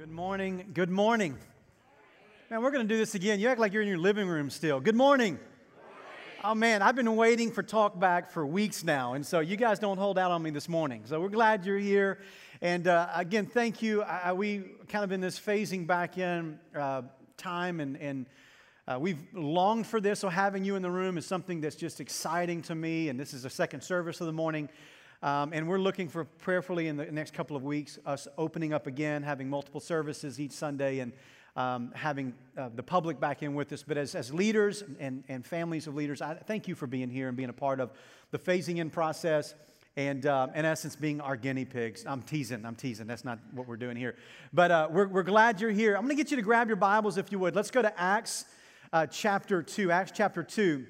Good morning. Good morning. Man, we're going to do this again. You act like you're in your living room still. Good morning. Oh man, I've been waiting for talkback for weeks now, and so you guys don't hold out on me this morning. So we're glad you're here, and uh, again, thank you. I, we kind of in this phasing back in uh, time, and, and uh, we've longed for this. So having you in the room is something that's just exciting to me, and this is the second service of the morning. Um, and we're looking for prayerfully in the next couple of weeks us opening up again, having multiple services each Sunday, and um, having uh, the public back in with us. But as, as leaders and, and families of leaders, I thank you for being here and being a part of the phasing in process and uh, in essence being our guinea pigs. I'm teasing, I'm teasing. That's not what we're doing here. But uh, we're, we're glad you're here. I'm going to get you to grab your Bibles if you would. Let's go to Acts uh, chapter 2. Acts chapter 2.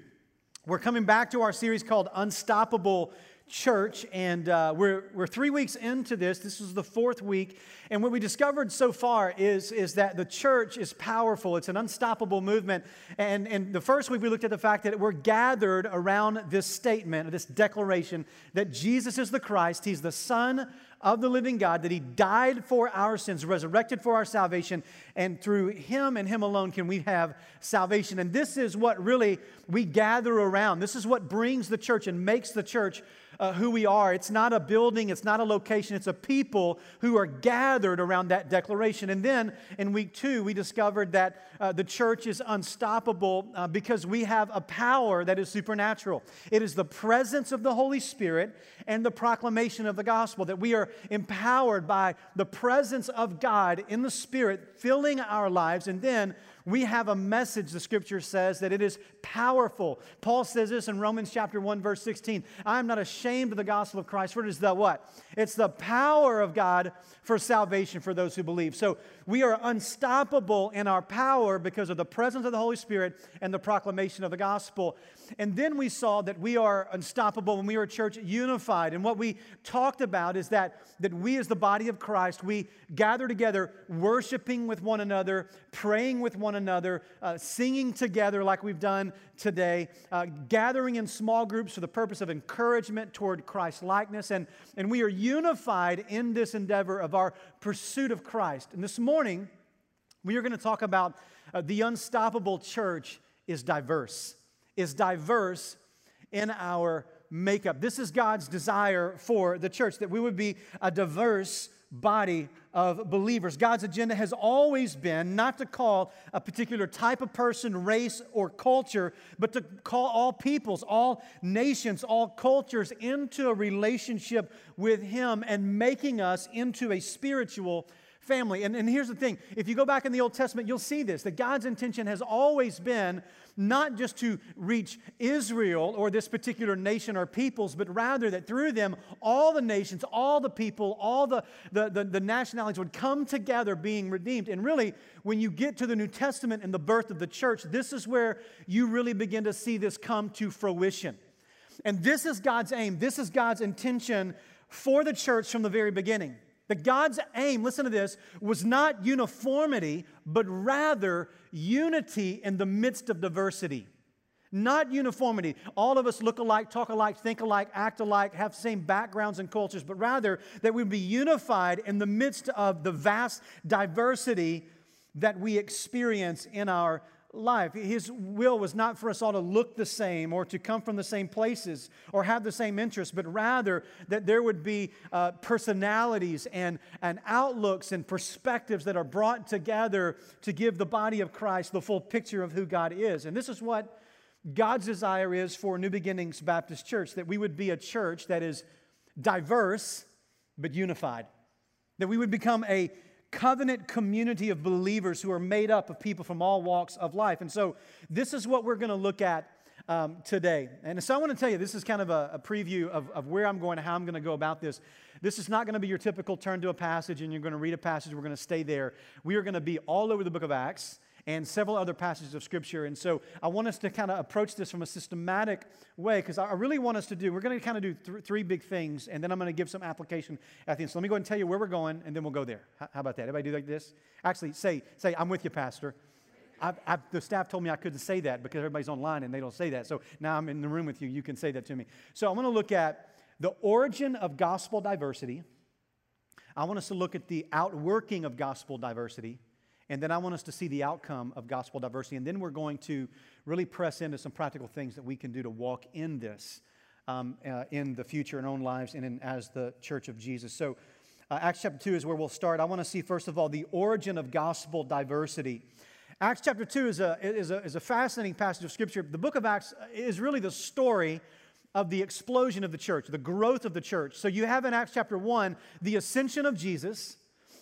We're coming back to our series called Unstoppable church, and uh, we're, we're three weeks into this. This is the fourth week. And what we discovered so far is, is that the church is powerful, it's an unstoppable movement. And, and the first week, we looked at the fact that we're gathered around this statement, this declaration that Jesus is the Christ, He's the Son of the living God, that He died for our sins, resurrected for our salvation, and through Him and Him alone can we have salvation. And this is what really we gather around. This is what brings the church and makes the church uh, who we are. It's not a building, it's not a location, it's a people who are gathered around that declaration. And then in week two, we discovered that uh, the church is unstoppable uh, because we have a power that is supernatural. It is the presence of the Holy Spirit and the proclamation of the gospel, that we are empowered by the presence of God in the Spirit filling our lives. And then we have a message, the scripture says, that it is powerful. Paul says this in Romans chapter 1, verse 16. I am not ashamed of the gospel of Christ, for it is the what? It's the power of God for salvation for those who believe. So we are unstoppable in our power because of the presence of the Holy Spirit and the proclamation of the gospel. And then we saw that we are unstoppable when we are a church unified. And what we talked about is that, that we, as the body of Christ, we gather together, worshiping with one another, praying with one another, uh, singing together like we've done today, uh, gathering in small groups for the purpose of encouragement toward Christ likeness. And, and we are unified in this endeavor of our pursuit of Christ. And this morning, we are going to talk about uh, the unstoppable church is diverse is diverse in our makeup. This is God's desire for the church, that we would be a diverse body of believers. God's agenda has always been not to call a particular type of person, race, or culture, but to call all peoples, all nations, all cultures into a relationship with Him and making us into a spiritual family. And, and here's the thing if you go back in the Old Testament, you'll see this that God's intention has always been not just to reach Israel or this particular nation or peoples, but rather that through them, all the nations, all the people, all the, the, the, the nationalities would come together being redeemed. And really, when you get to the New Testament and the birth of the church, this is where you really begin to see this come to fruition. And this is God's aim, this is God's intention for the church from the very beginning. That God's aim, listen to this, was not uniformity, but rather unity in the midst of diversity. Not uniformity. All of us look alike, talk alike, think alike, act alike, have the same backgrounds and cultures, but rather that we be unified in the midst of the vast diversity that we experience in our life. His will was not for us all to look the same or to come from the same places or have the same interests, but rather that there would be uh, personalities and, and outlooks and perspectives that are brought together to give the body of Christ the full picture of who God is. And this is what God's desire is for New Beginnings Baptist Church that we would be a church that is diverse but unified, that we would become a covenant community of believers who are made up of people from all walks of life. And so, this is what we're going to look at um, today. And so, I want to tell you this is kind of a, a preview of, of where I'm going how I'm going to go about this. This is not going to be your typical turn to a passage and you're going to read a passage, we're going to stay there. We are going to be all over the book of Acts and several other passages of Scripture. And so I want us to kind of approach this from a systematic way because I really want us to do, we're going to kind of do th- three big things, and then I'm going to give some application at the end. So let me go and tell you where we're going, and then we'll go there. How, how about that? Everybody do like this? Actually, say, say, I'm with you, Pastor. I've, I've, the staff told me I couldn't say that because everybody's online and they don't say that. So now I'm in the room with you. You can say that to me. So I want to look at the origin of gospel diversity I want us to look at the outworking of gospel diversity, and then I want us to see the outcome of gospel diversity. And then we're going to really press into some practical things that we can do to walk in this um, uh, in the future in our own lives and in, as the church of Jesus. So, uh, Acts chapter 2 is where we'll start. I want to see, first of all, the origin of gospel diversity. Acts chapter 2 is a, is, a, is a fascinating passage of Scripture. The book of Acts is really the story of the explosion of the church, the growth of the church. So you have in Acts chapter 1 the ascension of Jesus.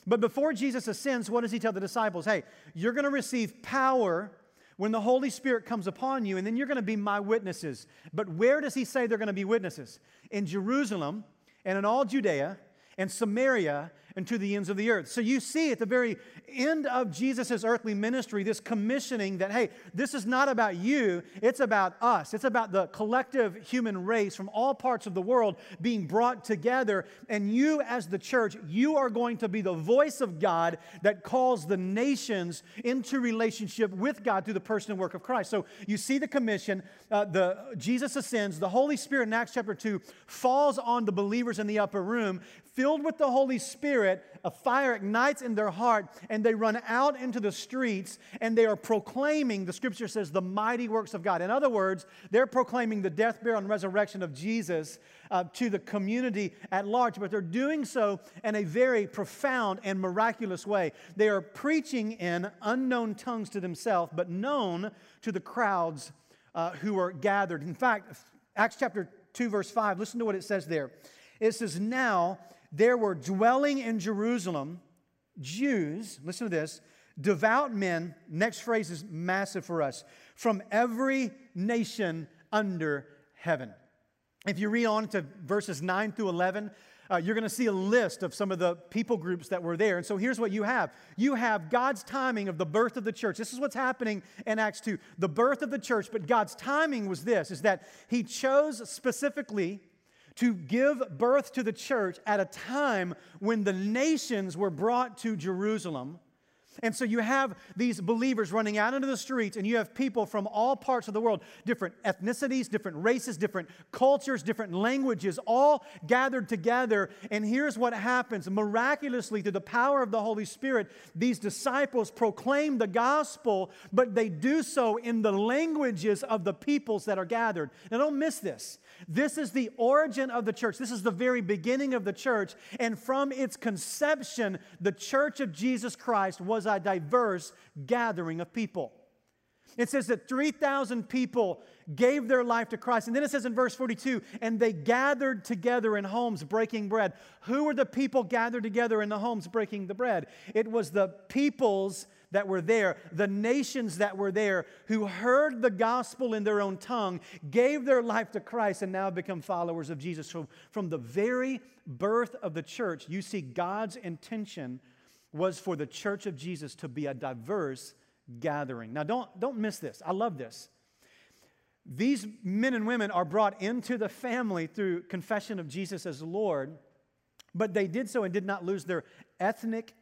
But before Jesus ascends, what does he tell the disciples? Hey, you're going to receive power when the Holy Spirit comes upon you, and then you're going to be my witnesses. But where does he say they're going to be witnesses? In Jerusalem and in all Judea and Samaria and to the ends of the earth. So you see at the very end of Jesus' earthly ministry this commissioning that, hey, this is not about you, it's about us. It's about the collective human race from all parts of the world being brought together. And you, as the church, you are going to be the voice of God that calls the nations into relationship with God through the person and work of Christ. So you see the commission, uh, the Jesus ascends, the Holy Spirit in Acts chapter 2 falls on the believers in the upper room, filled with the Holy Spirit, a fire ignites in their heart, and they run out into the streets and they are proclaiming, the scripture says, the mighty works of God. In other words, they're proclaiming the death, burial, and resurrection of Jesus uh, to the community at large, but they're doing so in a very profound and miraculous way. They are preaching in unknown tongues to themselves, but known to the crowds uh, who are gathered. In fact, Acts chapter 2, verse 5, listen to what it says there. It says, Now, there were dwelling in Jerusalem Jews, listen to this, devout men, next phrase is massive for us, from every nation under heaven. If you read on to verses 9 through 11, uh, you're going to see a list of some of the people groups that were there. And so here's what you have you have God's timing of the birth of the church. This is what's happening in Acts 2 the birth of the church. But God's timing was this is that He chose specifically to give birth to the church at a time when the nations were brought to Jerusalem. And so you have these believers running out into the streets, and you have people from all parts of the world, different ethnicities, different races, different cultures, different languages, all gathered together. And here's what happens miraculously, through the power of the Holy Spirit, these disciples proclaim the gospel, but they do so in the languages of the peoples that are gathered. Now, don't miss this. This is the origin of the church. This is the very beginning of the church. And from its conception, the church of Jesus Christ was a diverse gathering of people. It says that 3,000 people gave their life to Christ. And then it says in verse 42 and they gathered together in homes breaking bread. Who were the people gathered together in the homes breaking the bread? It was the peoples that were there, the nations that were there, who heard the gospel in their own tongue, gave their life to Christ, and now become followers of Jesus. So, from the very birth of the church, you see God's intention was for the church of Jesus to be a diverse gathering. Now, don't, don't miss this. I love this. These men and women are brought into the family through confession of Jesus as Lord, but they did so and did not lose their ethnic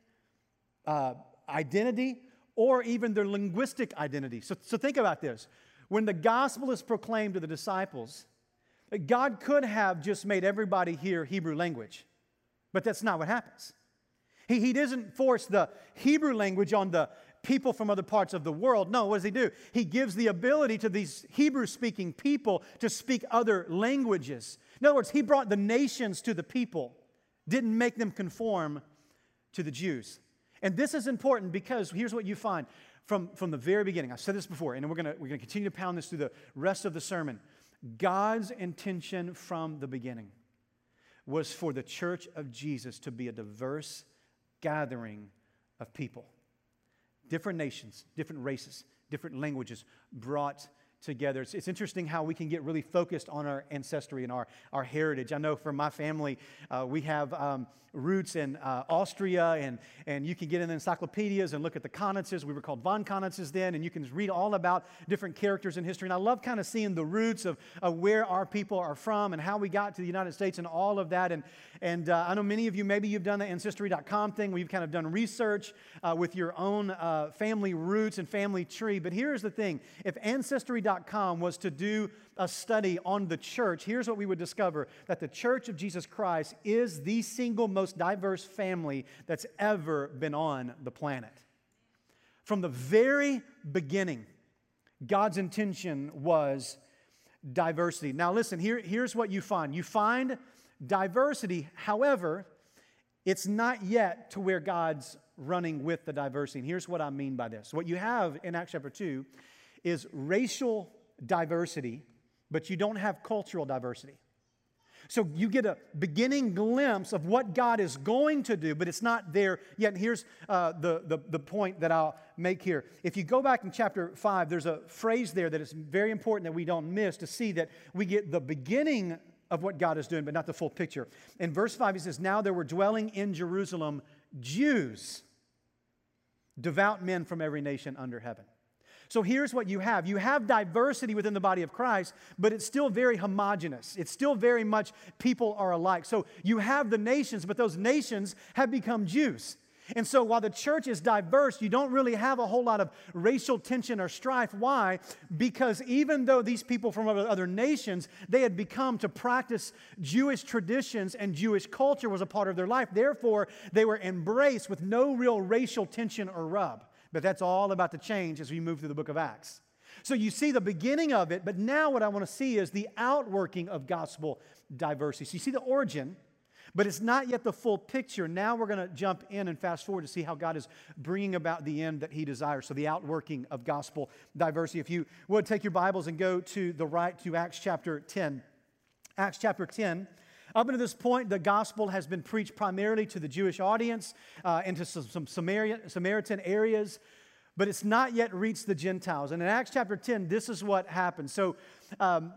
uh, identity or even their linguistic identity. So, so think about this. When the gospel is proclaimed to the disciples, God could have just made everybody hear Hebrew language, but that's not what happens. He, he doesn't force the Hebrew language on the people from other parts of the world. No, what does he do? He gives the ability to these Hebrew speaking people to speak other languages. In other words, he brought the nations to the people, didn't make them conform to the Jews. And this is important because here's what you find from, from the very beginning. I've said this before, and we're going we're going to continue to pound this through the rest of the sermon. God's intention from the beginning was for the church of Jesus to be a diverse gathering of people. Different nations, different races, different languages brought together. It's, it's, interesting how we can get really focused on our ancestry and our, our heritage. I know for my family, uh, we have um, roots in uh, Austria, and, and you can get in encyclopedias and look at the Konitzes. We were called von Konitzes then, and you can read all about different characters in history. And I love kind of seeing the roots of, of where our people are from and how we got to the United States and all of that. And, and uh, I know many of you, maybe you've done the Ancestry.com thing where you've kind of done research uh, with your own uh, family roots and family tree. But here's the thing if Ancestry.com study.com was to do a study on the church, here's what we would discover that the church of Jesus Christ is the single most diverse family that's ever been on the planet. From the very beginning, God's intention was diversity. Now, listen, here, here's what you find you find diversity, however, it's not yet to where God's running with the diversity. And here's what I mean by this what you have in Acts chapter 2 is racial diversity, but you don't have cultural diversity. So you get a beginning glimpse of what God is going to do, but it's not there yet. And here's uh, the, the, the point that I'll make here. If you go back in chapter 5, there's a phrase there that is very important that we don't miss to see that we get the beginning of what God is doing, but not the full picture. In verse 5, he says, Now there were dwelling in Jerusalem Jews, devout men from every nation under heaven. So here's what you have you have diversity within the body of Christ, but it's still very homogenous. It's still very much people are alike. So you have the nations, but those nations have become Jews. And so while the church is diverse, you don't really have a whole lot of racial tension or strife. Why? Because even though these people from other nations, they had become to practice Jewish traditions and Jewish culture was a part of their life, therefore they were embraced with no real racial tension or rub. But that's all about to change as we move through the book of Acts. So you see the beginning of it, but now what I want to see is the outworking of gospel diversity. So you see the origin, but it's not yet the full picture. Now we're going to jump in and fast forward to see how God is bringing about the end that He desires. So the outworking of gospel diversity. If you would take your Bibles and go to the right to Acts chapter 10. Acts chapter 10. Up until this point, the gospel has been preached primarily to the Jewish audience uh, and to some, some Samaritan areas, but it's not yet reached the Gentiles. And in Acts chapter 10, this is what happens. So, um,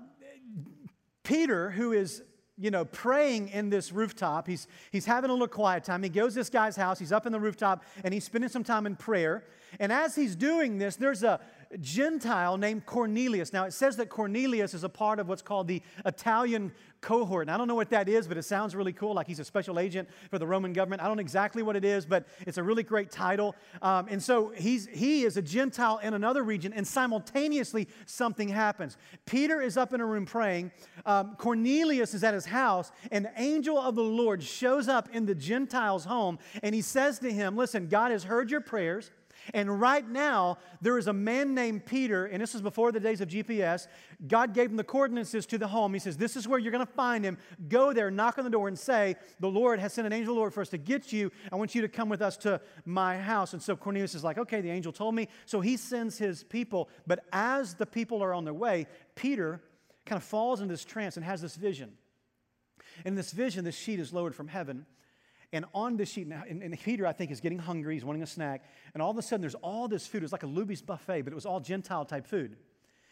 Peter, who is you know, praying in this rooftop. He's, he's having a little quiet time. He goes to this guy's house. He's up in the rooftop and he's spending some time in prayer. And as he's doing this, there's a, Gentile named Cornelius. Now, it says that Cornelius is a part of what's called the Italian cohort. And I don't know what that is, but it sounds really cool, like he's a special agent for the Roman government. I don't know exactly what it is, but it's a really great title. Um, and so he's, he is a Gentile in another region, and simultaneously something happens. Peter is up in a room praying. Um, Cornelius is at his house. An angel of the Lord shows up in the Gentile's home, and he says to him, Listen, God has heard your prayers. And right now, there is a man named Peter, and this is before the days of GPS. God gave him the coordinates to the home. He says, This is where you're going to find him. Go there, knock on the door, and say, The Lord has sent an angel of the Lord for us to get you. I want you to come with us to my house. And so Cornelius is like, Okay, the angel told me. So he sends his people. But as the people are on their way, Peter kind of falls into this trance and has this vision. In this vision, this sheet is lowered from heaven and on this sheet, and, and Peter, I think, is getting hungry. He's wanting a snack. And all of a sudden, there's all this food. It was like a Luby's buffet, but it was all Gentile type food.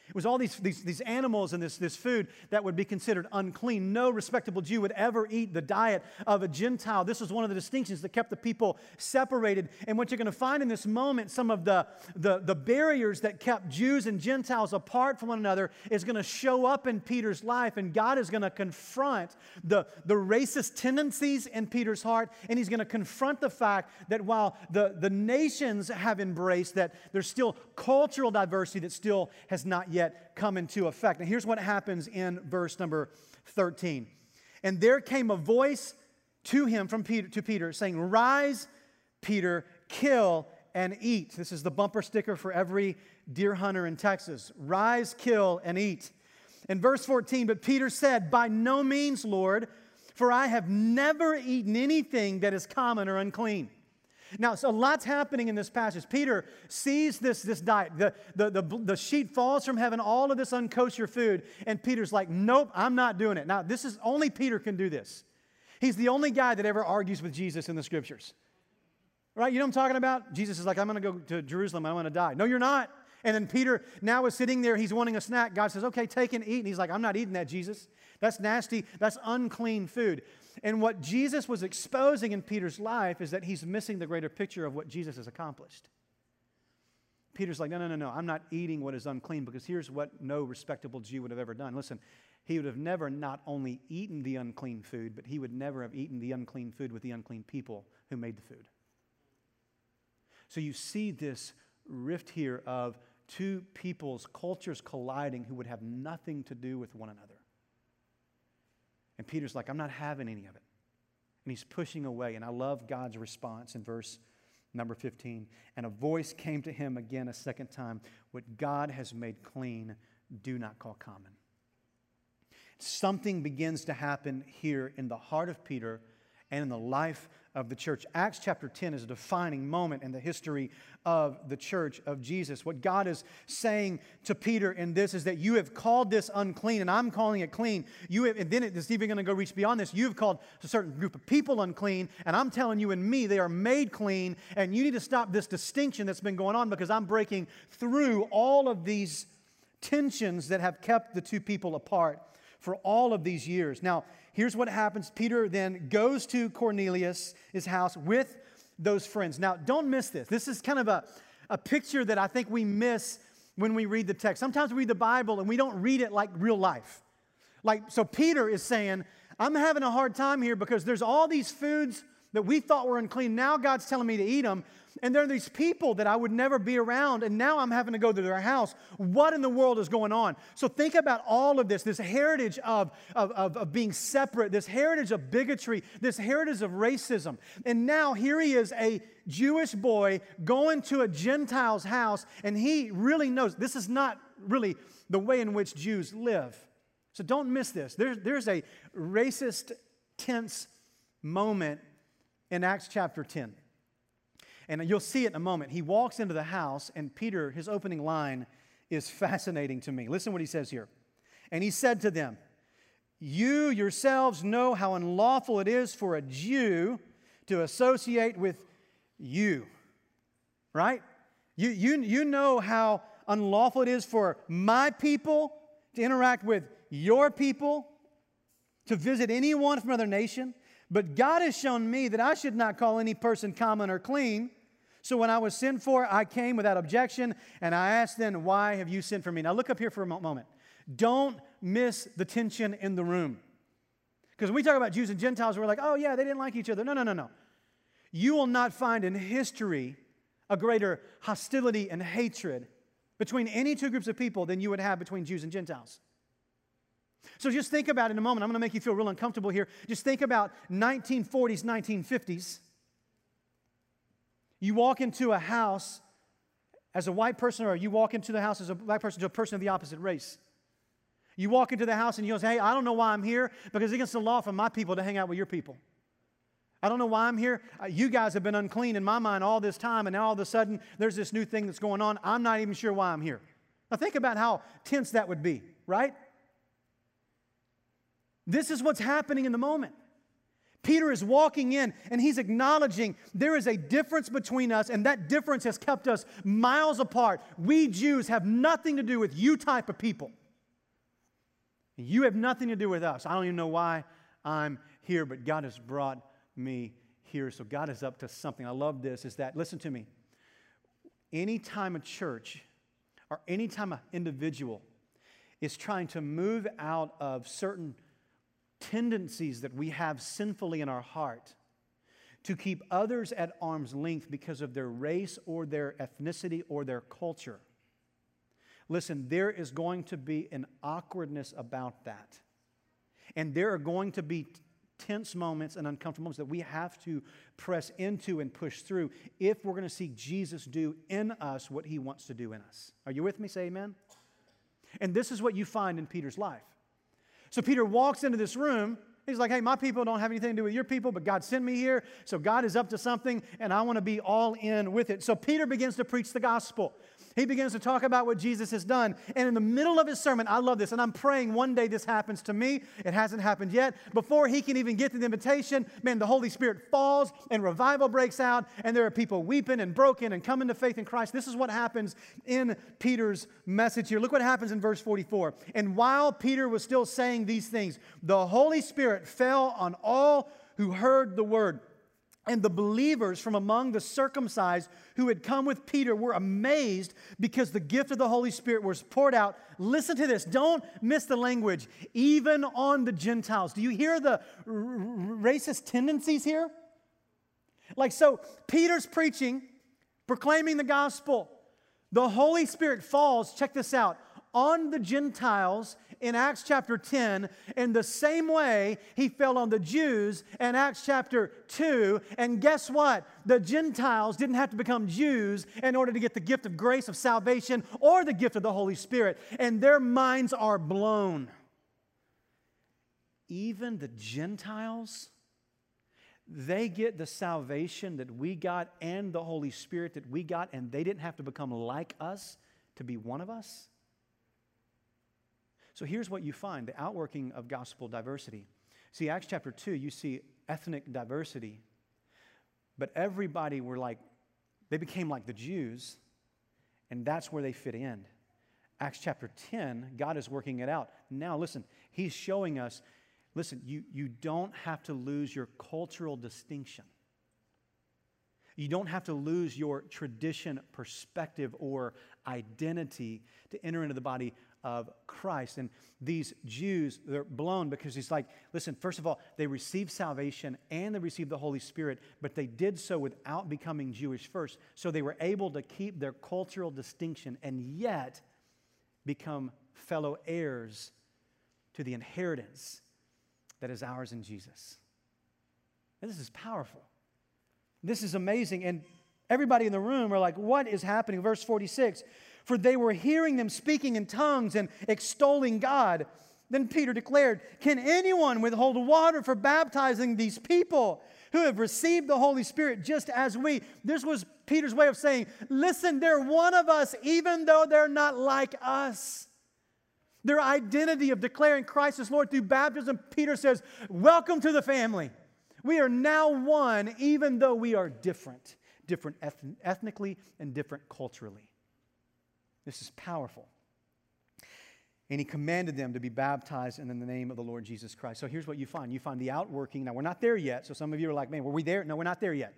It was all these, these, these animals and this, this food that would be considered unclean. No respectable Jew would ever eat the diet of a Gentile. This was one of the distinctions that kept the people separated. And what you're going to find in this moment, some of the, the, the barriers that kept Jews and Gentiles apart from one another is going to show up in Peter's life. And God is going to confront the, the racist tendencies in Peter's heart. And he's going to confront the fact that while the, the nations have embraced that, there's still cultural diversity that still has not yet yet come into effect. Now, here's what happens in verse number 13. And there came a voice to him from Peter, to Peter saying, Rise, Peter, kill and eat. This is the bumper sticker for every deer hunter in Texas. Rise, kill, and eat. In verse 14, but Peter said, By no means, Lord, for I have never eaten anything that is common or unclean. Now, so a lot's happening in this passage. Peter sees this, this diet. The, the, the, the sheet falls from heaven, all of this unkosher food, and Peter's like, nope, I'm not doing it. Now, this is only Peter can do this. He's the only guy that ever argues with Jesus in the scriptures. Right? You know what I'm talking about? Jesus is like, I'm going to go to Jerusalem. I want to die. No, you're not. And then Peter now is sitting there. He's wanting a snack. God says, okay, take and eat. And he's like, I'm not eating that, Jesus. That's nasty. That's unclean food. And what Jesus was exposing in Peter's life is that he's missing the greater picture of what Jesus has accomplished. Peter's like, no, no, no, no, I'm not eating what is unclean because here's what no respectable Jew would have ever done. Listen, he would have never not only eaten the unclean food, but he would never have eaten the unclean food with the unclean people who made the food. So you see this rift here of two people's cultures colliding who would have nothing to do with one another. And Peter's like, I'm not having any of it. And he's pushing away. And I love God's response in verse number 15. And a voice came to him again a second time What God has made clean, do not call common. Something begins to happen here in the heart of Peter and in the life of the church. Acts chapter 10 is a defining moment in the history of the church of Jesus. What God is saying to Peter in this is that you have called this unclean, and I'm calling it clean. You have, and then it's even going to go reach beyond this. You've called a certain group of people unclean, and I'm telling you and me they are made clean, and you need to stop this distinction that's been going on because I'm breaking through all of these tensions that have kept the two people apart for all of these years. Now, here's what happens Peter then goes to Cornelius' house with those friends. Now, don't miss this. This is kind of a, a picture that I think we miss when we read the text. Sometimes we read the Bible and we don't read it like real life. Like, so Peter is saying, I'm having a hard time here because there's all these foods that we thought were unclean. Now God's telling me to eat them. And there are these people that I would never be around, and now I'm having to go to their house. What in the world is going on? So think about all of this this heritage of, of, of, of being separate, this heritage of bigotry, this heritage of racism. And now here he is, a Jewish boy going to a Gentile's house, and he really knows this is not really the way in which Jews live. So don't miss this. There's, there's a racist, tense moment in Acts chapter 10. And you'll see it in a moment. He walks into the house, and Peter, his opening line is fascinating to me. Listen what he says here. And he said to them, You yourselves know how unlawful it is for a Jew to associate with you. Right? You, you, you know how unlawful it is for my people to interact with your people, to visit anyone from another nation. But God has shown me that I should not call any person common or clean. So when I was sent for, I came without objection, and I asked them, Why have you sent for me? Now look up here for a moment. Don't miss the tension in the room. Because when we talk about Jews and Gentiles, we're like, oh, yeah, they didn't like each other. No, no, no, no. You will not find in history a greater hostility and hatred between any two groups of people than you would have between Jews and Gentiles. So just think about in a moment. I'm going to make you feel real uncomfortable here. Just think about 1940s, 1950s. You walk into a house as a white person, or you walk into the house as a black person to a person of the opposite race. You walk into the house and you say, Hey, I don't know why I'm here because it's against the law for my people to hang out with your people. I don't know why I'm here. Uh, you guys have been unclean in my mind all this time, and now all of a sudden there's this new thing that's going on. I'm not even sure why I'm here. Now think about how tense that would be, right? This is what's happening in the moment. Peter is walking in and he's acknowledging there is a difference between us, and that difference has kept us miles apart. We Jews have nothing to do with you type of people. You have nothing to do with us. I don't even know why I'm here, but God has brought me here. So God is up to something. I love this is that, listen to me, anytime a church or anytime an individual is trying to move out of certain tendencies that we have sinfully in our heart to keep others at arm's length because of their race or their ethnicity or their culture. Listen, there is going to be an awkwardness about that. And there are going to be tense moments and uncomfortable moments that we have to press into and push through if we're going to see Jesus do in us what he wants to do in us. Are you with me? Say amen. And this is what you find in Peter's life. So Peter walks into this room. He's like, hey, my people don't have anything to do with your people, but God sent me here. So God is up to something, and I want to be all in with it. So Peter begins to preach the gospel. He begins to talk about what Jesus has done. And in the middle of his sermon, I love this, and I'm praying one day this happens to me. It hasn't happened yet. Before he can even get to the invitation, man, the Holy Spirit falls and revival breaks out, and there are people weeping and broken and coming to faith in Christ. This is what happens in Peter's message here. Look what happens in verse 44. And while Peter was still saying these things, the Holy Spirit fell on all who heard the word. And the believers from among the circumcised who had come with Peter were amazed because the gift of the Holy Spirit was poured out. Listen to this. Don't miss the language. Even on the Gentiles. Do you hear the racist tendencies here? Like, so Peter's preaching, proclaiming the gospel. The Holy Spirit falls, check this out, on the Gentiles in Acts chapter 10 in the same way he fell on the Jews in Acts chapter 2. And guess what? The Gentiles didn't have to become Jews in order to get the gift of grace of salvation or the gift of the Holy Spirit. And their minds are blown. Even the Gentiles, they get the salvation that we got and the Holy Spirit that we got, and they didn't have to become like us to be one of us. So here's what you find the outworking of gospel diversity. See, Acts chapter 2, you see ethnic diversity, but everybody were like, they became like the Jews, and that's where they fit in. Acts chapter 10, God is working it out. Now, listen, He's showing us listen, you, you don't have to lose your cultural distinction. You don't have to lose your tradition, perspective, or identity to enter into the body of Christ. And these Jews, they're blown because he's like, listen, first of all, they received salvation and they received the Holy Spirit, but they did so without becoming Jewish first. So they were able to keep their cultural distinction and yet become fellow heirs to the inheritance that is ours in Jesus. And this is powerful. This is amazing. And everybody in the room are like, what is happening? Verse 46 for they were hearing them speaking in tongues and extolling God. Then Peter declared, Can anyone withhold water for baptizing these people who have received the Holy Spirit just as we? This was Peter's way of saying, Listen, they're one of us, even though they're not like us. Their identity of declaring Christ as Lord through baptism, Peter says, Welcome to the family. We are now one, even though we are different, different ethnically and different culturally. This is powerful. And he commanded them to be baptized in the name of the Lord Jesus Christ. So here's what you find you find the outworking. Now, we're not there yet. So some of you are like, man, were we there? No, we're not there yet.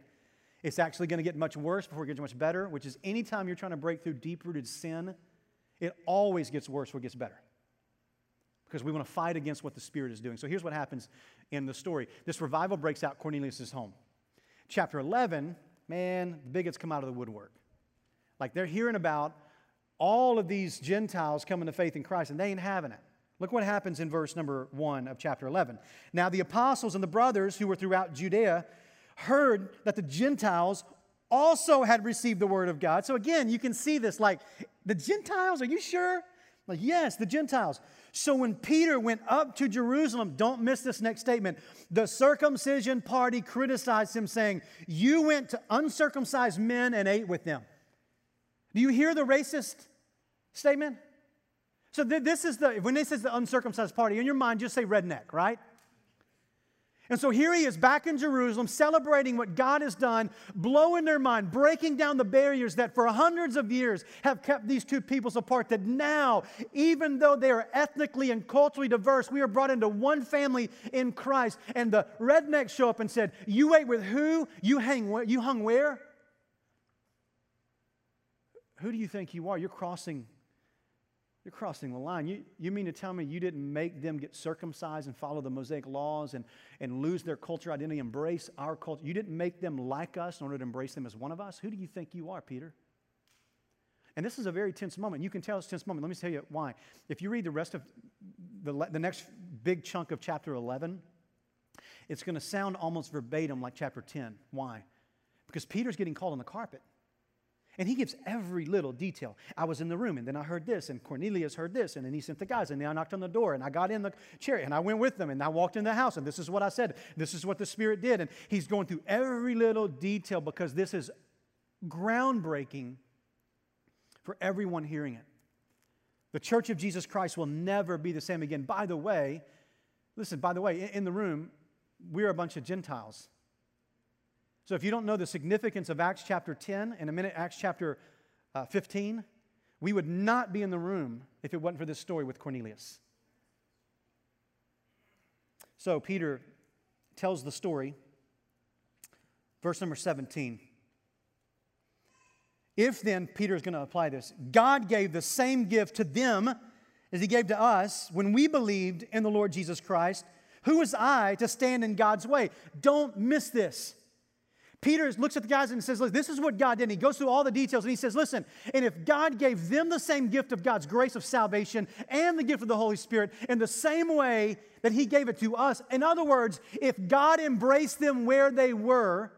It's actually going to get much worse before it gets much better, which is anytime you're trying to break through deep rooted sin, it always gets worse before it gets better. Because we want to fight against what the Spirit is doing. So here's what happens in the story this revival breaks out Cornelius' home. Chapter 11, man, the bigots come out of the woodwork. Like they're hearing about all of these Gentiles coming to faith in Christ, and they ain't having it. Look what happens in verse number one of chapter 11. Now, the apostles and the brothers who were throughout Judea heard that the Gentiles also had received the word of God. So, again, you can see this like, the Gentiles, are you sure? Like, yes, the Gentiles. So, when Peter went up to Jerusalem, don't miss this next statement. The circumcision party criticized him, saying, You went to uncircumcised men and ate with them. Do you hear the racist statement? So th- this is the, when it says the uncircumcised party, in your mind, just say redneck, right? And so here he is back in Jerusalem celebrating what God has done, blowing their mind, breaking down the barriers that for hundreds of years have kept these two peoples apart. That now, even though they are ethnically and culturally diverse, we are brought into one family in Christ. And the rednecks show up and said, You ate with who? You, hang, you hung where? Who do you think you are? You're crossing, you're crossing the line. You, you mean to tell me you didn't make them get circumcised and follow the Mosaic laws and, and lose their culture identity, embrace our culture? You didn't make them like us in order to embrace them as one of us? Who do you think you are, Peter? And this is a very tense moment. You can tell it's a tense moment. Let me tell you why. If you read the rest of the, the next big chunk of chapter 11, it's going to sound almost verbatim like chapter 10. Why? Because Peter's getting called on the carpet. And he gives every little detail. I was in the room, and then I heard this, and Cornelius heard this, and then he sent the guys, and then I knocked on the door, and I got in the chair, and I went with them, and I walked in the house, and this is what I said. This is what the Spirit did. And he's going through every little detail because this is groundbreaking for everyone hearing it. The church of Jesus Christ will never be the same again. By the way, listen, by the way, in the room, we're a bunch of Gentiles. So if you don't know the significance of Acts chapter 10, in a minute, Acts chapter uh, 15, we would not be in the room if it wasn't for this story with Cornelius. So Peter tells the story, verse number 17. If then, Peter is going to apply this, God gave the same gift to them as he gave to us when we believed in the Lord Jesus Christ, who was I to stand in God's way? Don't miss this. Peter looks at the guys and says, this is what God did. And he goes through all the details and he says, Listen, and if God gave them the same gift of God's grace of salvation and the gift of the Holy Spirit in the same way that he gave it to us, in other words, if God embraced them where they were,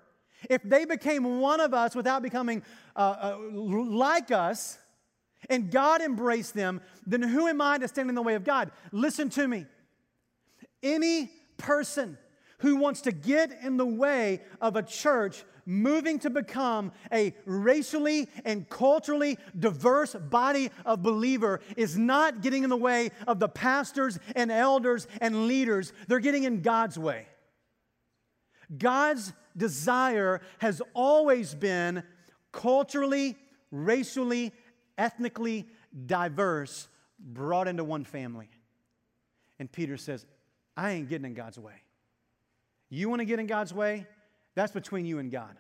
if they became one of us without becoming uh, uh, like us, and God embraced them, then who am I to stand in the way of God? Listen to me. Any person who wants to get in the way of a church moving to become a racially and culturally diverse body of believer is not getting in the way of the pastors and elders and leaders. They're getting in God's way. God's desire has always been culturally, racially, ethnically diverse, brought into one family. And Peter says, I ain't getting in God's way. You want to get in God's way? That's between you and God.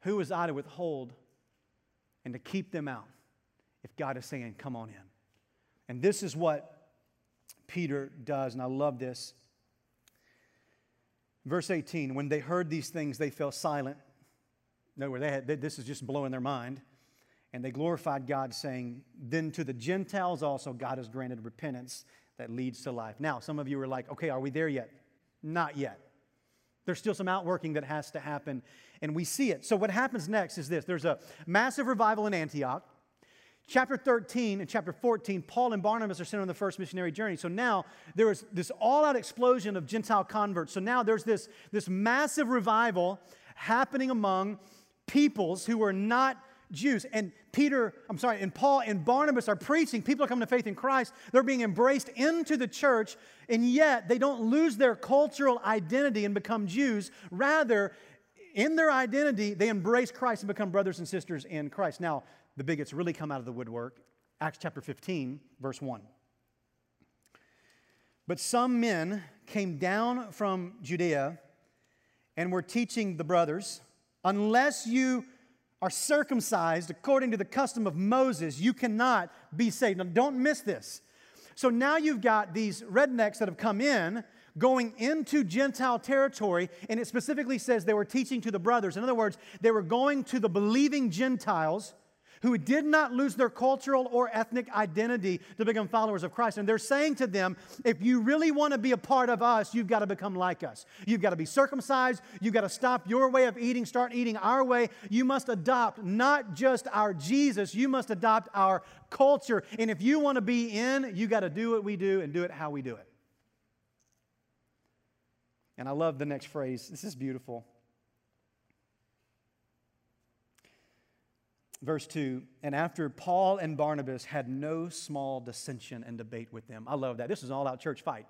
Who is I to withhold and to keep them out if God is saying, Come on in? And this is what Peter does, and I love this. Verse 18 When they heard these things, they fell silent. No, where they had, this is just blowing their mind. And they glorified God, saying, Then to the Gentiles also God has granted repentance that leads to life. Now, some of you are like, Okay, are we there yet? Not yet. There's still some outworking that has to happen, and we see it. So, what happens next is this there's a massive revival in Antioch. Chapter 13 and chapter 14, Paul and Barnabas are sent on the first missionary journey. So now there is this all out explosion of Gentile converts. So now there's this, this massive revival happening among peoples who are not Jews. And Peter, I'm sorry, and Paul and Barnabas are preaching. People are coming to faith in Christ. They're being embraced into the church, and yet they don't lose their cultural identity and become Jews. Rather, in their identity, they embrace Christ and become brothers and sisters in Christ. Now, the bigots really come out of the woodwork. Acts chapter 15, verse 1. But some men came down from Judea and were teaching the brothers, unless you are circumcised according to the custom of Moses, you cannot be saved. Now, don't miss this. So now you've got these rednecks that have come in going into Gentile territory, and it specifically says they were teaching to the brothers. In other words, they were going to the believing Gentiles who did not lose their cultural or ethnic identity to become followers of Christ. And they're saying to them, if you really want to be a part of us, you've got to become like us. You've got to be circumcised. You've got to stop your way of eating, start eating our way. You must adopt not just our Jesus, you must adopt our culture. And if you want to be in, you got to do what we do and do it how we do it. And I love the next phrase. This is beautiful. Verse 2 and after paul and barnabas had no small dissension and debate with them. I love that. This is an all-out church fight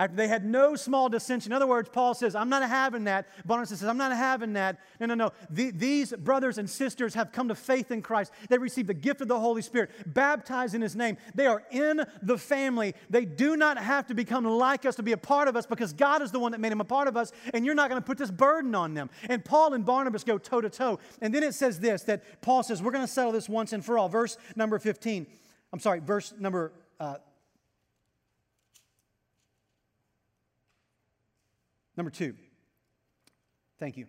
after they had no small dissension. In other words, Paul says, I'm not having that. Barnabas says, I'm not having that. No, no, no. The, these brothers and sisters have come to faith in Christ. They received the gift of the Holy Spirit, baptized in His name. They are in the family. They do not have to become like us to be a part of us because God is the one that made them a part of us, and you're not going to put this burden on them. And Paul and Barnabas go toe to toe. And then it says this that Paul says, We're going to settle this once and for all. Verse number 15. I'm sorry, verse number uh, Number two, thank you.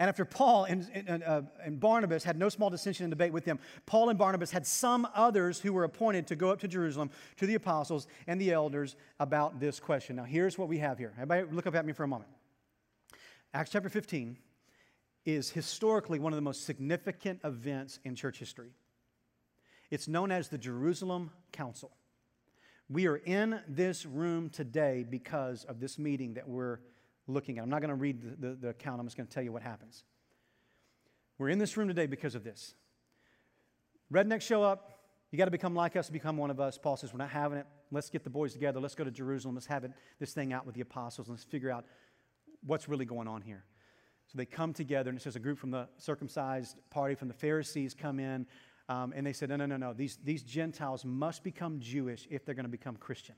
And after Paul and, and, uh, and, Barnabas had no small dissension and debate with them, Paul and Barnabas had some others who were appointed to go up to Jerusalem to the apostles and the elders about this question. Now, here's what we have here. Everybody, look up at me for a moment. Acts chapter 15 is historically one of the most significant events in church history. It's known as the Jerusalem Council. We are in this room today because of this meeting that we're looking at. I'm not going to read the, the, the account, I'm just going to tell you what happens. We're in this room today because of this. Rednecks show up. You got to become like us become one of us. Paul says, We're not having it. Let's get the boys together. Let's go to Jerusalem. Let's have it, this thing out with the apostles. Let's figure out what's really going on here. So they come together, and it says a group from the circumcised party, from the Pharisees, come in, um, and they said, No, no, no, no. These, these Gentiles must become Jewish if they're going to become Christian.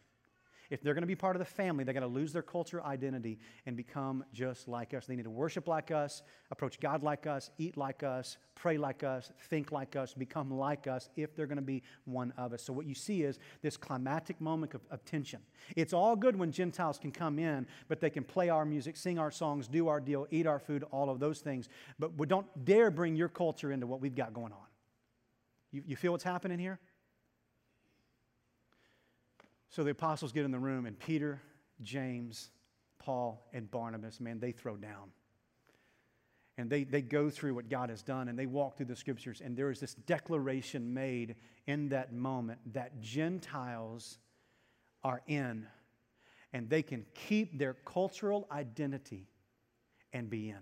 If they're going to be part of the family, they're going to lose their culture identity and become just like us. They need to worship like us, approach God like us, eat like us, pray like us, think like us, become like us if they're going to be one of us. So, what you see is this climatic moment of, of tension. It's all good when Gentiles can come in, but they can play our music, sing our songs, do our deal, eat our food, all of those things. But we don't dare bring your culture into what we've got going on. You, you feel what's happening here? So the apostles get in the room, and Peter, James, Paul, and Barnabas, man, they throw down. And they, they go through what God has done and they walk through the scriptures. And there is this declaration made in that moment that Gentiles are in and they can keep their cultural identity and be in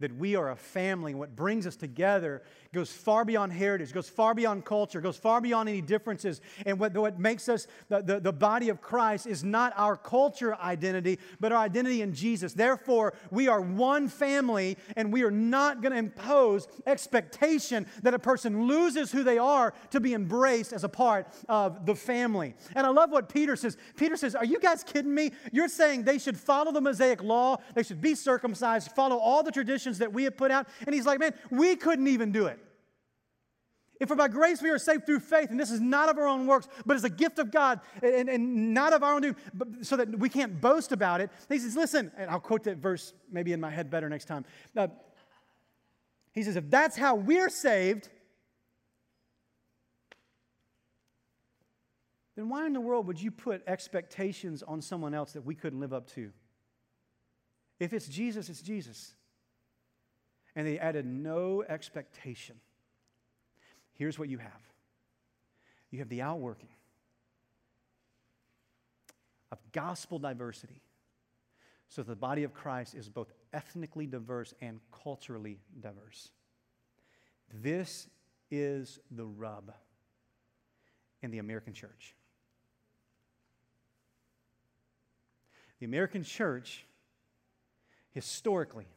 that we are a family. And What brings us together goes far beyond heritage, goes far beyond culture, goes far beyond any differences. And what, what makes us the, the, the body of Christ is not our culture identity, but our identity in Jesus. Therefore, we are one family, and we are not going to impose expectation that a person loses who they are to be embraced as a part of the family. And I love what Peter says. Peter says, Are you guys kidding me? You're saying they should follow the Mosaic law, they should be circumcised, follow all the traditions that we have put out. And he's like, man, we couldn't even do it. If for by grace we are saved through faith, and this is not of our own works, but is a gift of God, and, and not of our own doing, so that we can't boast about it. He says, listen, and I'll quote that verse maybe in my head better next time. Uh, he says, if that's how we're saved, then why in the world would you put expectations on someone else that we couldn't live up to? If it's Jesus, it's Jesus and they added no expectation. Here's what you have you have the outworking of gospel diversity. So the body of Christ is both ethnically diverse and culturally diverse. This is the rub in the American church. The American church, historically,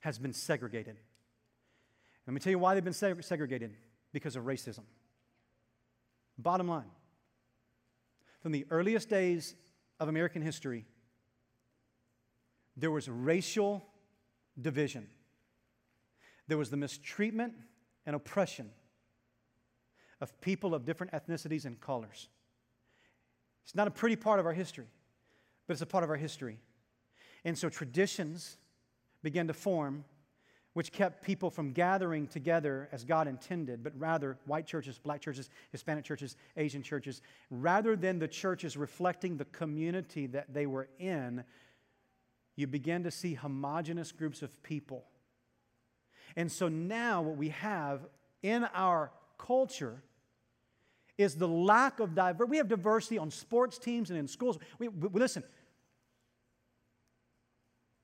has been segregated. Let me tell you why they've been segregated because of racism. Bottom line from the earliest days of American history, there was racial division, there was the mistreatment and oppression of people of different ethnicities and colors. It's not a pretty part of our history, but it's a part of our history. And so traditions began to form, which kept people from gathering together as God intended, but rather white churches, black churches, Hispanic churches, Asian churches, rather than the churches reflecting the community that they were in, you begin to see homogenous groups of people. And so now what we have in our culture is the lack of diversity. We have diversity on sports teams and in schools. We, we, listen,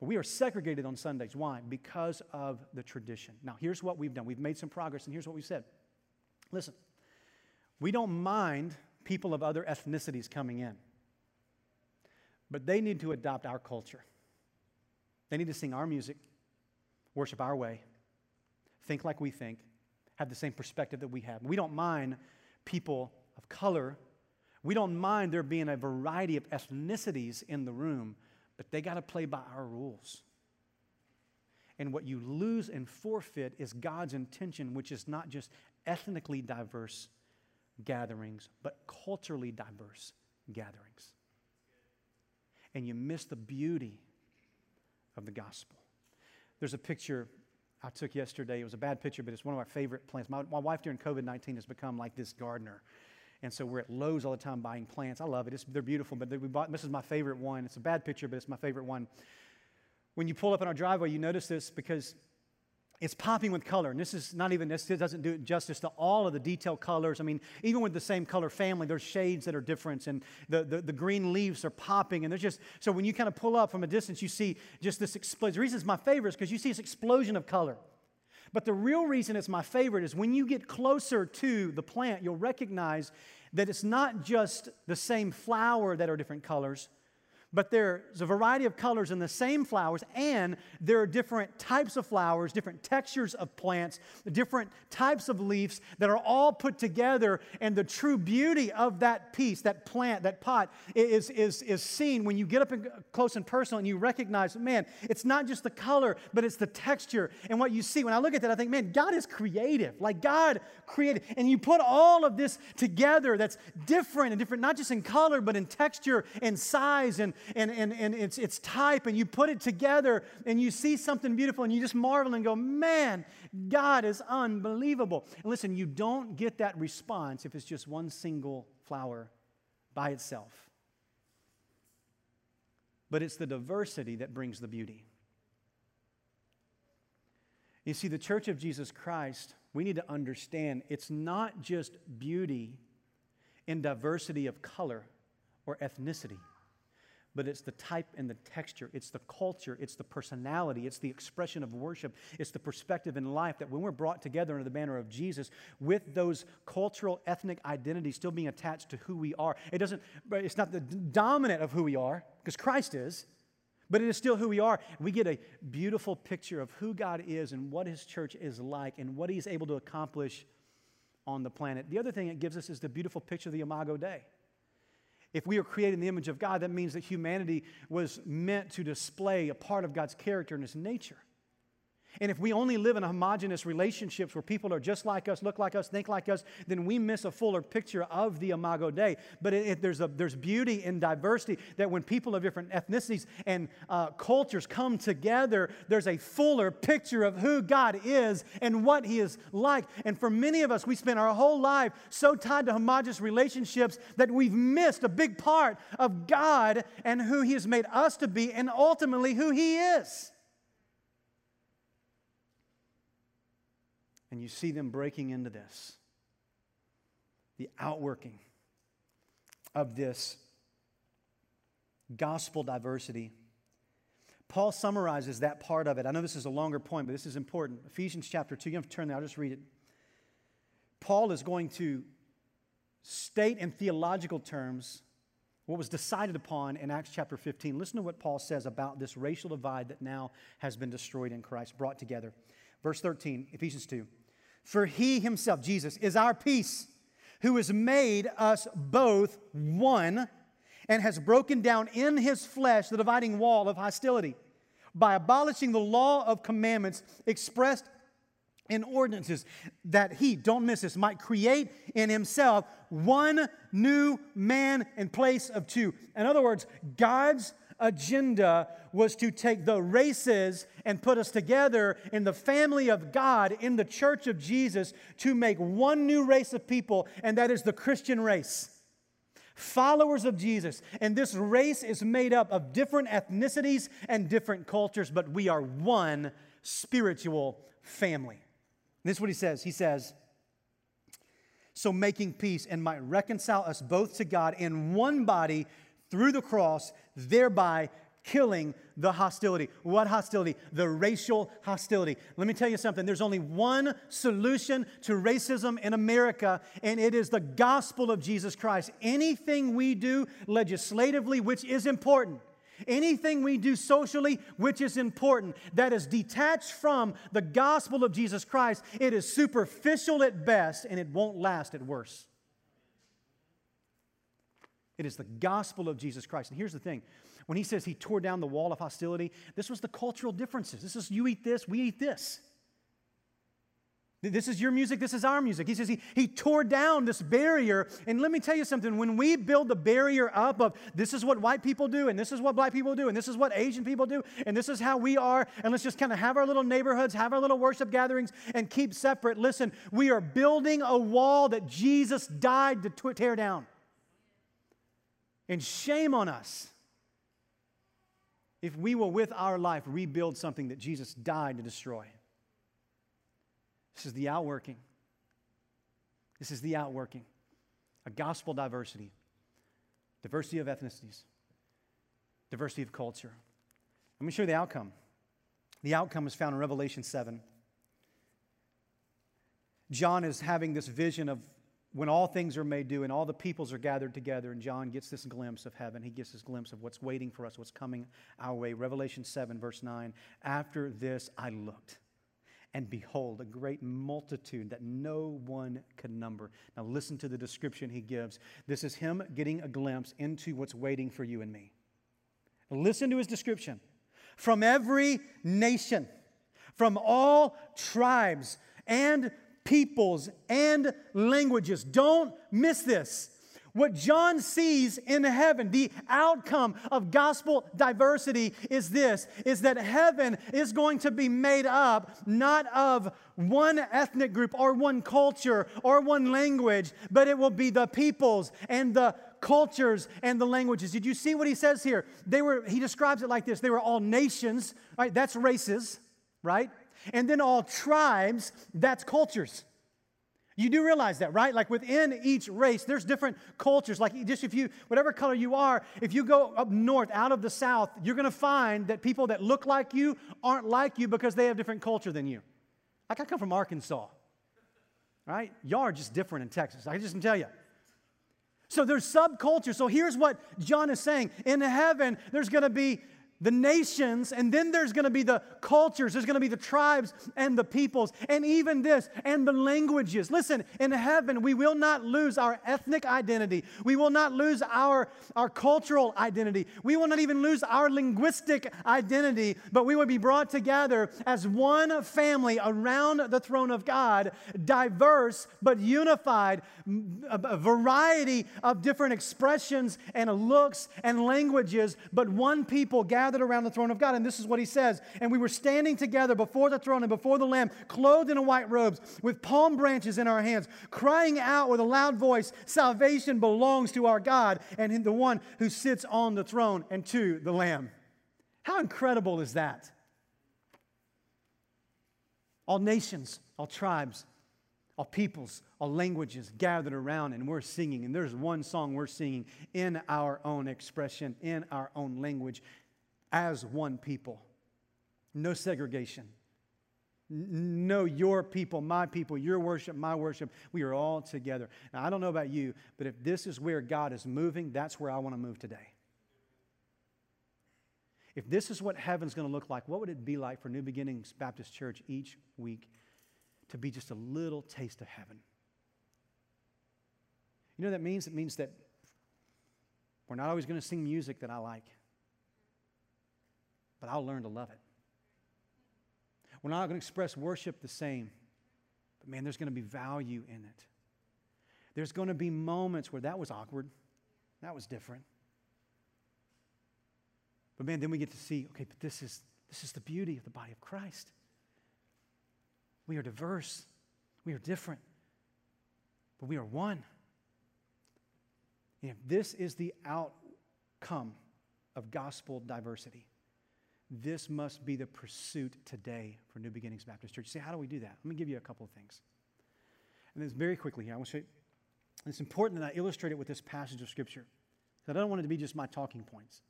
we are segregated on Sundays. Why? Because of the tradition. Now, here's what we've done we've made some progress, and here's what we said. Listen, we don't mind people of other ethnicities coming in, but they need to adopt our culture. They need to sing our music, worship our way, think like we think, have the same perspective that we have. We don't mind people of color. We don't mind there being a variety of ethnicities in the room, but they got to play by our rules. And what you lose and forfeit is God's intention, which is not just ethnically diverse gatherings, but culturally diverse gatherings. And you miss the beauty of the gospel. There's a picture I took yesterday. It was a bad picture, but it's one of my favorite plants. My, my wife during COVID 19 has become like this gardener. And so we're at Lowe's all the time buying plants. I love it. It's, they're beautiful, but we bought, this is my favorite one. It's a bad picture, but it's my favorite one. When you pull up in our driveway, you notice this because it's popping with color. And this is not even, this doesn't do justice to all of the detailed colors. I mean, even with the same color family, there's shades that are different, and the, the, the green leaves are popping. And there's just, so when you kind of pull up from a distance, you see just this explosion. The reason it's my favorite is because you see this explosion of color. But the real reason it's my favorite is when you get closer to the plant, you'll recognize that it's not just the same flower that are different colors, but there's a variety of colors in the same flowers, and there are different types of flowers, different textures of plants, different types of leaves that are all put together. And the true beauty of that piece, that plant, that pot, is, is, is seen when you get up close and personal and you recognize, man, it's not just the color, but it's the texture. And what you see, when I look at that, I think, man, God is creative. Like God created. And you put all of this together that's different and different, not just in color, but in texture and size and, and, and, and its, its type, and you put it together and you see something beautiful and you just marvel and go, man, God is unbelievable. And listen, you don't get that response if it's just one single flower by itself. But it's the diversity that brings the beauty. You see, the church of Jesus Christ, we need to understand it's not just beauty in diversity of color or ethnicity but it's the type and the texture, it's the culture, it's the personality, it's the expression of worship, it's the perspective in life that when we're brought together under the banner of Jesus with those cultural, ethnic identities still being attached to who we are, it doesn't, it's not the dominant of who we are, because Christ is, but it is still who we are. We get a beautiful picture of who God is and what His church is like and what He's able to accomplish on the planet. The other thing it gives us is the beautiful picture of the Imago Dei. If we are created in the image of God, that means that humanity was meant to display a part of God's character and his nature. And if we only live in homogenous relationships where people are just like us, look like us, think like us, then we miss a fuller picture of the Imago Dei. But it, it, there's, a, there's beauty in diversity that when people of different ethnicities and uh, cultures come together, there's a fuller picture of who God is and what He is like. And for many of us, we spend our whole life so tied to homogenous relationships that we've missed a big part of God and who He has made us to be and ultimately who He is. And you see them breaking into this the outworking of this gospel diversity. Paul summarizes that part of it. I know this is a longer point, but this is important. Ephesians chapter 2, you have to turn there, I'll just read it. Paul is going to state in theological terms what was decided upon in Acts chapter 15. Listen to what Paul says about this racial divide that now has been destroyed in Christ, brought together. Verse 13, Ephesians 2. For he himself, Jesus, is our peace, who has made us both one and has broken down in his flesh the dividing wall of hostility by abolishing the law of commandments expressed in ordinances, that he, don't miss this, might create in himself one new man in place of two. In other words, God's agenda was to take the races and put us together in the family of God, in the church of Jesus, to make one new race of people, and that is the Christian race. Followers of Jesus. And this race is made up of different ethnicities and different cultures, but we are one spiritual family. And this is what he says. He says, so making peace and might reconcile us both to God in one body through the cross, thereby killing the hostility. What hostility? The racial hostility. Let me tell you something. There's only one solution to racism in America, and it is the gospel of Jesus Christ. Anything we do legislatively, which is important, anything we do socially, which is important, that is detached from the gospel of Jesus Christ, it is superficial at best and it won't last at worst. It is the gospel of Jesus Christ. And here's the thing when he says he tore down the wall of hostility, this was the cultural differences. This is you eat this, we eat this. This is your music, this is our music. He says he, he tore down this barrier. And let me tell you something when we build the barrier up of this is what white people do, and this is what black people do, and this is what Asian people do, and this is how we are, and let's just kind of have our little neighborhoods, have our little worship gatherings, and keep separate. Listen, we are building a wall that Jesus died to tear down. And shame on us if we will, with our life, rebuild something that Jesus died to destroy. This is the outworking. This is the outworking. A gospel diversity, diversity of ethnicities, diversity of culture. Let me show you the outcome. The outcome is found in Revelation 7. John is having this vision of when all things are made new and all the peoples are gathered together, and John gets this glimpse of heaven, he gets this glimpse of what's waiting for us, what's coming our way. Revelation 7, verse 9. After this I looked, and behold, a great multitude that no one could number. Now, listen to the description he gives. This is him getting a glimpse into what's waiting for you and me. Listen to his description. From every nation, from all tribes and peoples and languages. Don't miss this. What John sees in heaven, the outcome of gospel diversity is this is that heaven is going to be made up not of one ethnic group or one culture or one language, but it will be the peoples and the cultures and the languages. Did you see what he says here? They were he describes it like this. They were all nations, right? That's races, right? And then all tribes, that's cultures. You do realize that, right? Like within each race, there's different cultures. Like just if you, whatever color you are, if you go up north out of the south, you're going to find that people that look like you aren't like you because they have different culture than you. Like I come from Arkansas, right? Y'all are just different in Texas. I just can tell you. So there's subculture. So here's what John is saying. In heaven, there's going to be the nations, and then there's going to be the cultures, there's going to be the tribes and the peoples, and even this, and the languages. Listen, in heaven, we will not lose our ethnic identity. We will not lose our, our cultural identity. We will not even lose our linguistic identity, but we will be brought together as one family around the throne of God, diverse but unified, a variety of different expressions and looks and languages, but one people gathered gathered around the throne of God. And this is what he says. And we were standing together before the throne and before the Lamb, clothed in white robes, with palm branches in our hands, crying out with a loud voice Salvation belongs to our God and the one who sits on the throne and to the Lamb. How incredible is that? All nations, all tribes, all peoples, all languages gathered around, and we're singing. And there's one song we're singing in our own expression, in our own language as one people. No segregation. No, your people, my people, your worship, my worship. We are all together. Now, I don't know about you, but if this is where God is moving, that's where I want to move today. If this is what heaven's going to look like, what would it be like for New Beginnings Baptist Church each week to be just a little taste of heaven? You know what that means? It means that we're not always going to sing music that I like but I'll learn to love it. We're not going to express worship the same, but man, there's going to be value in it. There's going to be moments where that was awkward, that was different. But man, then we get to see, okay, but this is this is the beauty of the body of Christ. We are diverse, we are different, but we are one. And if this is the outcome of gospel diversity, this must be the pursuit today for New Beginnings Baptist Church. Say, how do we do that? Let me give you a couple of things. And this very quickly here, I want to show you. It's important that I illustrate it with this passage of Scripture. I don't want it to be just my talking points.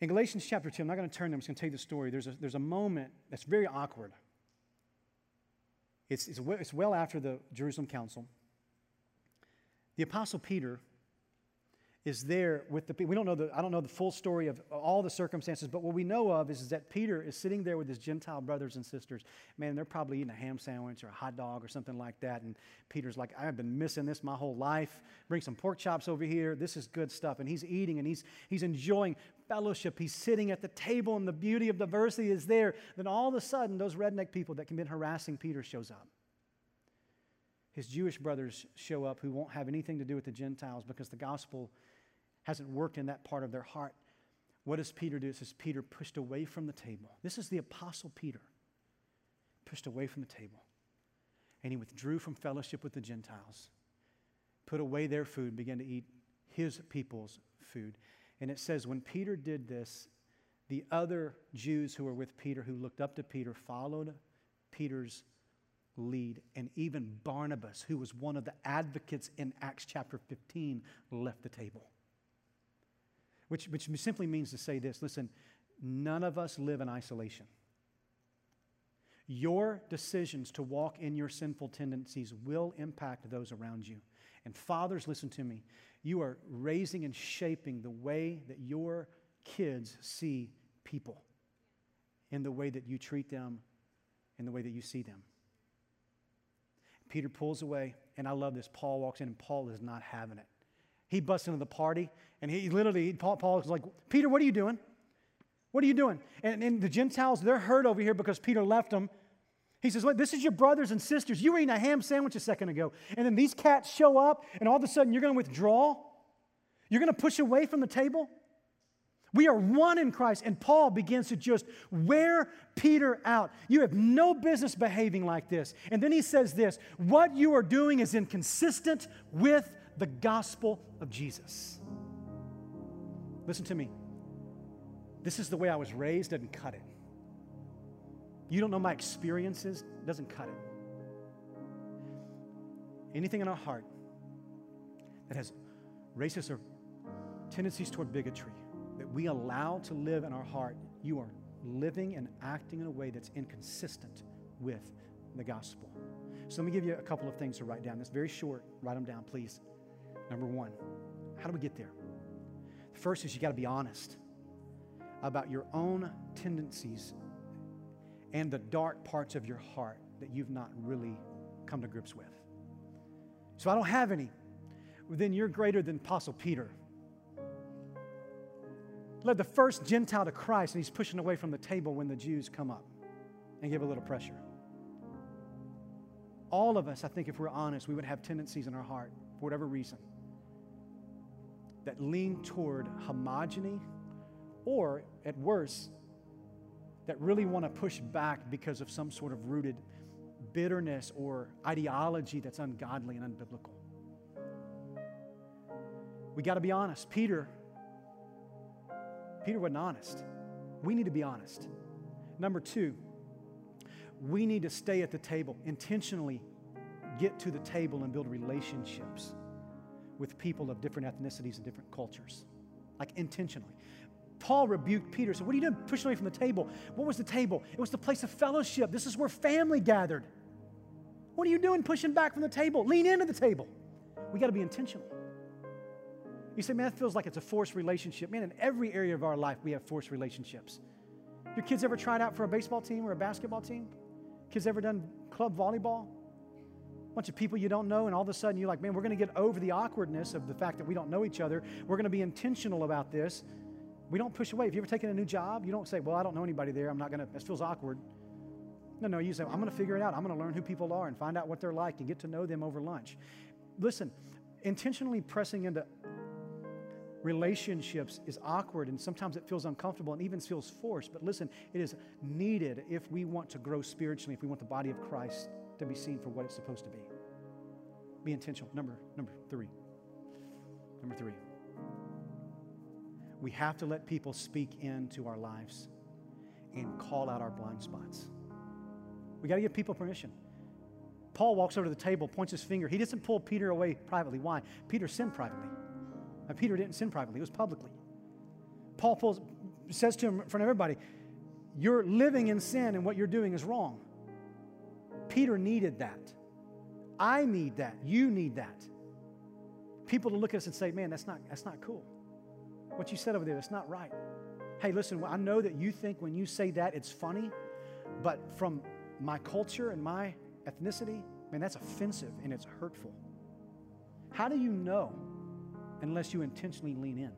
In Galatians chapter 2, I'm not going to turn there, I'm just going to tell you the story. There's a, there's a moment that's very awkward. It's, it's, it's well after the Jerusalem Council. The Apostle Peter is there with the people. We don't know the, I don't know the full story of all the circumstances, but what we know of is, is that Peter is sitting there with his Gentile brothers and sisters. Man, they're probably eating a ham sandwich or a hot dog or something like that. And Peter's like, I've been missing this my whole life. Bring some pork chops over here. This is good stuff. And he's eating and he's, he's enjoying fellowship. He's sitting at the table and the beauty of diversity is there. Then all of a sudden, those redneck people that can been harassing Peter shows up his Jewish brothers show up who won't have anything to do with the Gentiles because the gospel hasn't worked in that part of their heart. What does Peter do? It says Peter pushed away from the table. This is the Apostle Peter. Pushed away from the table. And he withdrew from fellowship with the Gentiles, put away their food, began to eat his people's food. And it says, when Peter did this, the other Jews who were with Peter, who looked up to Peter, followed Peter's lead. And even Barnabas, who was one of the advocates in Acts chapter 15, left the table which, which simply means to say this listen, none of us live in isolation. Your decisions to walk in your sinful tendencies will impact those around you. And fathers, listen to me. You are raising and shaping the way that your kids see people, in the way that you treat them, in the way that you see them. Peter pulls away, and I love this. Paul walks in, and Paul is not having it. He busts into the party, and he literally, Paul, Paul is like, Peter, what are you doing? What are you doing? And, and the Gentiles, they're hurt over here because Peter left them. He says, Look, this is your brothers and sisters. You were eating a ham sandwich a second ago. And then these cats show up, and all of a sudden you're going to withdraw? You're going to push away from the table? We are one in Christ. And Paul begins to just wear Peter out. You have no business behaving like this. And then he says this what you are doing is inconsistent with the gospel of Jesus. Listen to me. This is the way I was raised, doesn't cut it. You don't know my experiences, doesn't cut it. Anything in our heart that has racist or tendencies toward bigotry that we allow to live in our heart, you are living and acting in a way that's inconsistent with the gospel. So let me give you a couple of things to write down. It's very short. Write them down, please. Number one, how do we get there? The first is you got to be honest about your own tendencies and the dark parts of your heart that you've not really come to grips with. So I don't have any. then you're greater than Apostle Peter. Led the first Gentile to Christ, and he's pushing away from the table when the Jews come up and give a little pressure. All of us, I think, if we're honest, we would have tendencies in our heart, for whatever reason, that lean toward homogeny or at worst, that really want to push back because of some sort of rooted bitterness or ideology that's ungodly and unbiblical. We got to be honest. Peter, Peter wasn't honest. We need to be honest. Number two, we need to stay at the table, intentionally get to the table and build relationships with people of different ethnicities and different cultures. Like intentionally. Paul rebuked Peter. So, what are you doing pushing away from the table? What was the table? It was the place of fellowship. This is where family gathered. What are you doing pushing back from the table? Lean into the table. We got to be intentional. You say, man, that feels like it's a forced relationship. Man, in every area of our life, we have forced relationships. Your kids ever tried out for a baseball team or a basketball team? Kids ever done club volleyball? Bunch of people you don't know, and all of a sudden you're like, man, we're going to get over the awkwardness of the fact that we don't know each other. We're going to be intentional about this. We don't push away. If you ever taken a new job, you don't say, Well, I don't know anybody there. I'm not going to, this feels awkward. No, no, you say, I'm going to figure it out. I'm going to learn who people are and find out what they're like and get to know them over lunch. Listen, intentionally pressing into relationships is awkward and sometimes it feels uncomfortable and even feels forced. But listen, it is needed if we want to grow spiritually, if we want the body of Christ to be seen for what it's supposed to be. Be intentional. Number, number three. Number three. We have to let people speak into our lives and call out our blind spots. We got to give people permission. Paul walks over to the table, points his finger. He doesn't pull Peter away privately. Why? Peter sinned privately. Now, Peter didn't sin privately, it was publicly. Paul pulls, says to him in front of everybody, You're living in sin and what you're doing is wrong. Peter needed that. I need that. You need that. People to look at us and say, Man, that's not, that's not cool. What you said over there, that's not right. Hey, listen, I know that you think when you say that it's funny, but from my culture and my ethnicity, man, that's offensive and it's hurtful. How do you know unless you intentionally lean in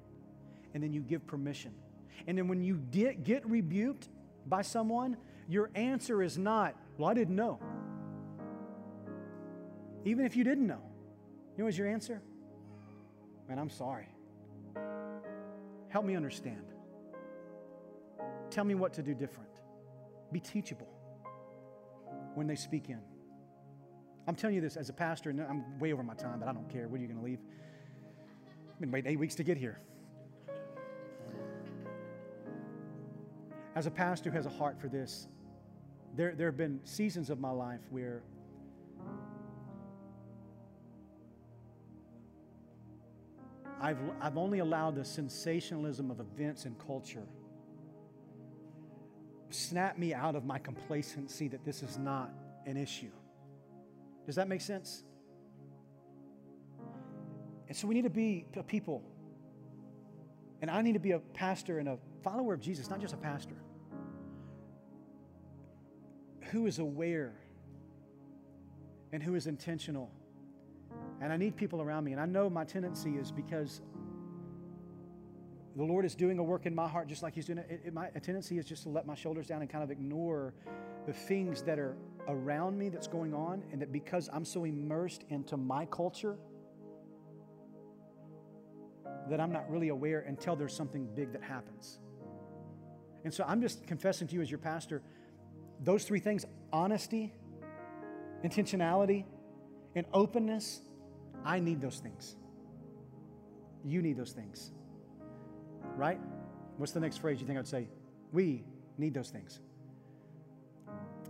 and then you give permission? And then when you get, get rebuked by someone, your answer is not, well, I didn't know. Even if you didn't know, you know what's your answer? Man, I'm sorry. Help me understand. Tell me what to do different. Be teachable when they speak in. I'm telling you this as a pastor, and I'm way over my time, but I don't care. When are you going to leave? I've been waiting eight weeks to get here. As a pastor who has a heart for this, there, there have been seasons of my life where I've, I've only allowed the sensationalism of events and culture snap me out of my complacency that this is not an issue. Does that make sense? And so we need to be a people. And I need to be a pastor and a follower of Jesus, not just a pastor, who is aware and who is intentional. And I need people around me. And I know my tendency is because the Lord is doing a work in my heart just like He's doing it. it, it my tendency is just to let my shoulders down and kind of ignore the things that are around me that's going on. And that because I'm so immersed into my culture, that I'm not really aware until there's something big that happens. And so I'm just confessing to you as your pastor those three things honesty, intentionality, and openness. I need those things. You need those things. Right? What's the next phrase you think I'd say? We need those things.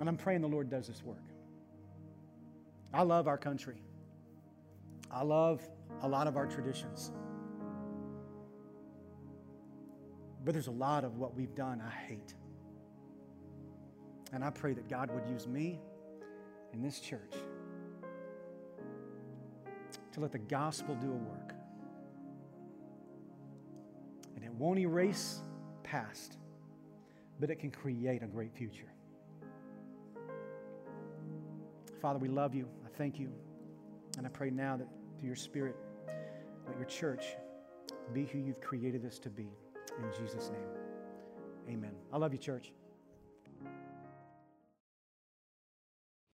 And I'm praying the Lord does this work. I love our country. I love a lot of our traditions. But there's a lot of what we've done I hate. And I pray that God would use me in this church to let the gospel do a work. And it won't erase past, but it can create a great future. Father, we love you. I thank you. And I pray now that through your Spirit, let your church be who you've created us to be. In Jesus' name, amen. I love you, church.